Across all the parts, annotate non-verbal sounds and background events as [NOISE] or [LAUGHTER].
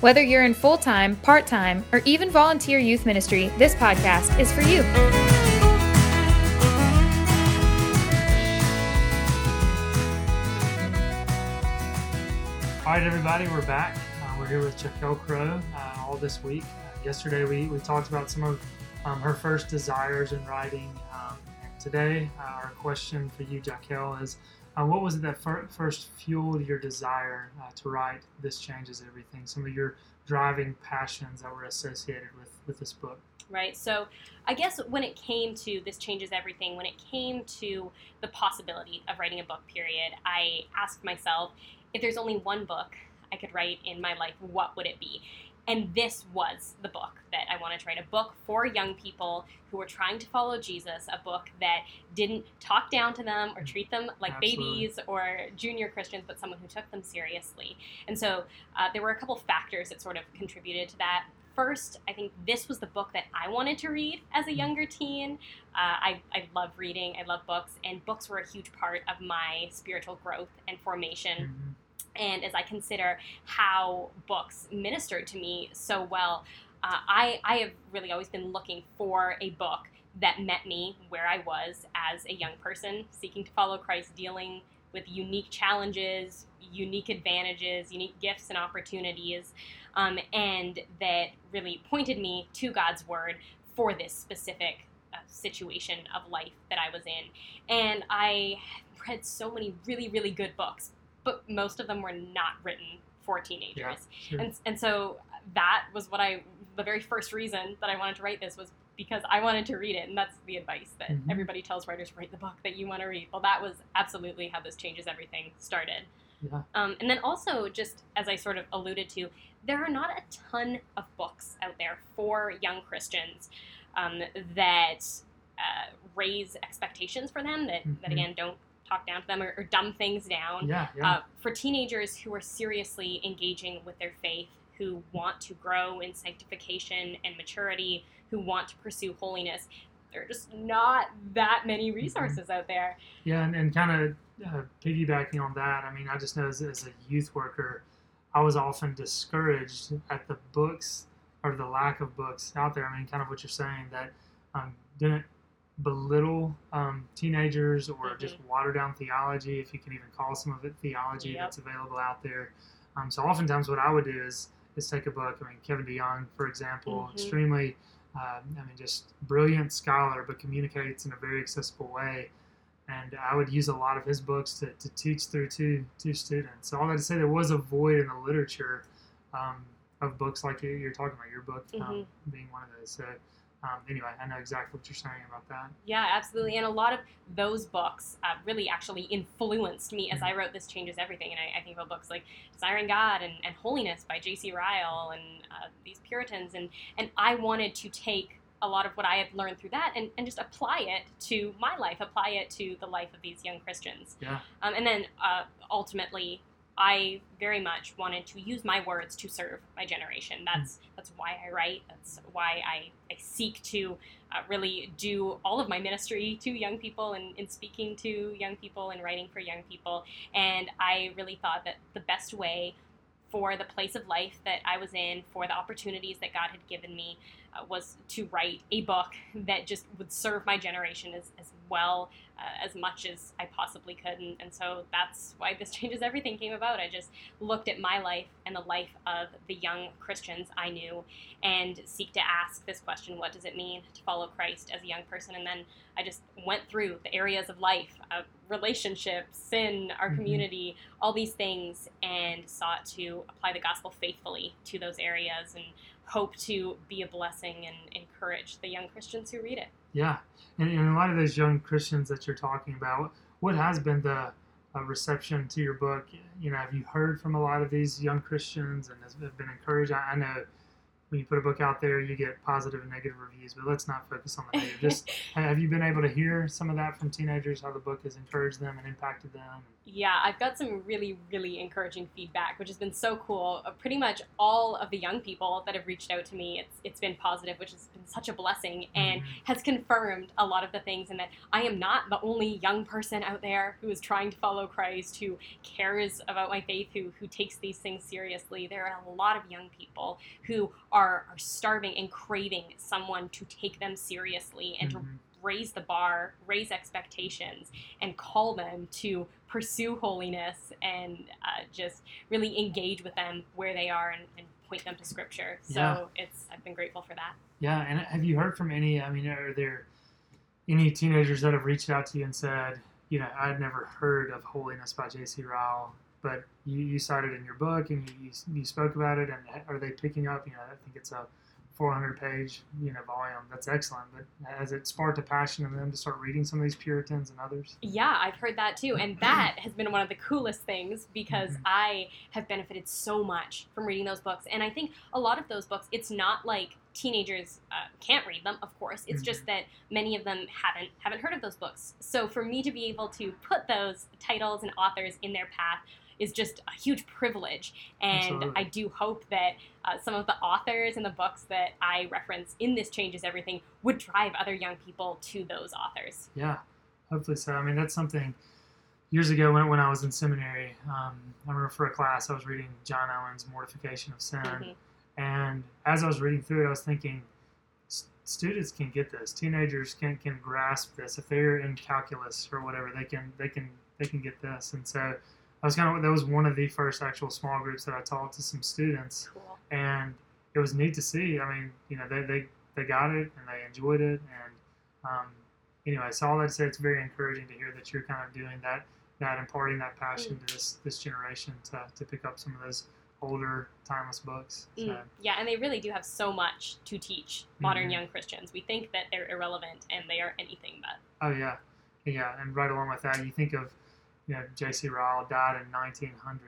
Whether you're in full time, part time, or even volunteer youth ministry, this podcast is for you. All right, everybody, we're back. Uh, we're here with Jaquelle Crowe uh, all this week. Uh, yesterday, we, we talked about some of um, her first desires in writing. Um, today, uh, our question for you, Jaquelle, is uh, what was it that fir- first fueled your desire uh, to write This Changes Everything? Some of your driving passions that were associated with, with this book. right? So I guess when it came to this changes everything, when it came to the possibility of writing a book, period, I asked myself if there's only one book I could write in my life, what would it be? And this was the book that I wanted to write a book for young people who were trying to follow Jesus, a book that didn't talk down to them or treat them like Absolutely. babies or junior Christians, but someone who took them seriously. And so uh, there were a couple factors that sort of contributed to that. First, I think this was the book that I wanted to read as a younger teen. Uh, I, I love reading, I love books, and books were a huge part of my spiritual growth and formation Mhm. And as I consider how books ministered to me so well, uh, I, I have really always been looking for a book that met me where I was as a young person seeking to follow Christ, dealing with unique challenges, unique advantages, unique gifts and opportunities, um, and that really pointed me to God's Word for this specific uh, situation of life that I was in. And I read so many really, really good books, but most of them were not written for teenagers. Yeah, sure. And, and so that was what I, the very first reason that I wanted to write this was because I wanted to read it. And that's the advice that Mhm. everybody tells writers write the book that you want to read. Well, that was absolutely how this changes everything started. Yeah. Um, and then also, just as I sort of alluded to, there are not a ton of books out there for young Christians um, that uh, raise expectations for them, that, that Mhm. again don't talk down to them or, or dumb things down. Yeah, yeah. Uh, for teenagers who are seriously engaging with their faith, who want to grow in sanctification and maturity, who want to pursue holiness, there are just not that many resources out there. Yeah, and, and kind of uh, piggybacking on that, I mean, I just know as, as a youth worker, I was often discouraged at the books or the lack of books out there. I mean, kind of what you're saying that um, didn't belittle um, teenagers or just water down theology, if you can even call some of it theology Yep. that's available out there. Um, so oftentimes, what I would do is is take a book. I mean, Kevin DeYoung, for example, Mhm. extremely, um, I mean, just brilliant scholar, but communicates in a very accessible way and I would use a lot of his books to, to teach through to to students. So all that to say, there was a void in the literature um, of books like you- you're talking about, your book um, being one of those. So um, anyway, I know exactly what you're saying about that. Yeah, absolutely. And a lot of those books uh, really actually influenced me Mm-hmm. as I wrote This Changes Everything. And I, I think about books like Desiring God and, and Holiness by J.C. Ryle and uh, these Puritans. And, and I wanted to take a lot of what I had learned through that and, and just apply it to my life, apply it to the life of these young Christians. Yeah. Um, and then uh, ultimately, I very much wanted to use my words to serve my generation. That's that's why I write. That's why I, I seek to uh, really do all of my ministry to young people and, and speaking to young people and writing for young people. And I really thought that the best way for the place of life that I was in, for the opportunities that God had given me, uh, was to write a book that just would serve my generation as, as well, uh, as much as I possibly could. And, and so that's why This [LAUGHS] Changes Everything came about. I just looked at my life and the life of the young Christians I knew and seek to ask this question what does it mean to follow Christ as a young person? And then I just went through the areas of life, uh, relationships, sin, our Mhm. community, all these things, and sought to apply the gospel faithfully to those areas and hope to be a blessing and encourage the young Christians who read it. Yeah, and, and a lot of those young Christians that you're talking about, what has been the uh, reception to your book? You know, have you heard from a lot of these young Christians and has have been encouraged? I, I know when you put a book out there, you get positive and negative reviews. But let's not focus on the [LAUGHS] negative. Just have you been able to hear some of that from teenagers? How the book has encouraged them and impacted them? Yeah, I've got some really, really encouraging feedback, which has been so cool. Uh, pretty much all of the young people that have reached out to me, it's it's been positive, which has been such a blessing, and Mhm. has confirmed a lot of the things, and that I am not the only young person out there who is trying to follow Christ, who cares about my faith, who who takes these things seriously. There are a lot of young people who are are starving and craving someone to take them seriously and to Mhm. raise the bar, raise expectations, and call them to pursue holiness and uh, just really engage with them where they are and, and point them to Scripture. So Yeah. it's I've been grateful for that. Yeah, and have you heard from any? I mean, are there any teenagers that have reached out to you and said, you know, I'd never heard of Holiness by J.C. Ryle, but you, you cited in your book and you, you, you spoke about it, and are they picking up? You know, I think it's a 400 page you know volume. That's excellent, but has it sparked a passion in them to start reading some of these Puritans and others? Yeah, I've heard that too. And [CLEARS THROAT] that has been one of the coolest things because Mhm. I have benefited so much from reading those books. And I think a lot of those books, it's not like teenagers uh, can't read them, of course. It's just that many of them haven't haven't heard of those books. So for me to be able to put those titles and authors in their path is just a huge privilege. And Absolutely. I do hope that uh, some of the authors and the books that I reference in this changes everything would drive other young people to those authors. Yeah, hopefully so. I mean, that's something years ago when, when I was in seminary. Um, I remember for a class I was reading John Owen's Mortification of Sin. Mhm. And as I was reading through it, I was thinking, students can get this. Teenagers can, can grasp this. If they're in calculus or whatever, they can they can they can get this. And so I was kind of that was one of the first actual small groups that I taught to some students, Cool. and it was neat to see. I mean, you know, they they, they got it and they enjoyed it, and um, anyway, so all that say, it's very encouraging to hear that you're kind of doing that that imparting that passion to this this generation to, to pick up some of those older timeless books. So, Mm, yeah, and they really do have so much to teach modern Mhm. young Christians. We think that they're irrelevant, and they are anything but. Oh yeah, yeah, and right along with that, you think of, you know, J.C. Ryle died in 1900,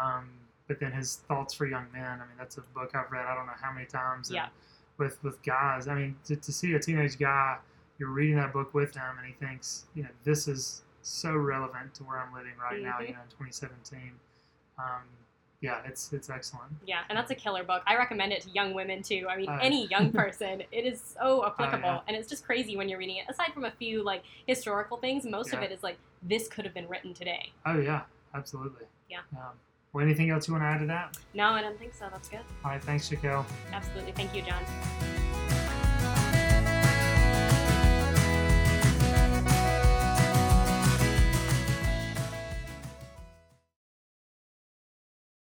um, but then his Thoughts for Young Men. I mean, that's a book I've read I don't know how many times. Yeah. With with guys, I mean, to, to see a teenage guy, you're reading that book with him, and he thinks, you know, this is so relevant to where I'm living right now. Mhm. You know, in 2017. Um, yeah, it's it's excellent. Yeah, and that's a killer book. I recommend it to young women too. I mean, Oh, yeah. any young [LAUGHS] person. it is so applicable, yeah. and it's just crazy when you're reading it. Aside from a few like historical things, most of it is like this could have been written today. Oh yeah, absolutely. Yeah. Um, well, anything else you want to add to that? No, I don't think so. That's good. All right, thanks, Shaquille. Absolutely. Thank you, John.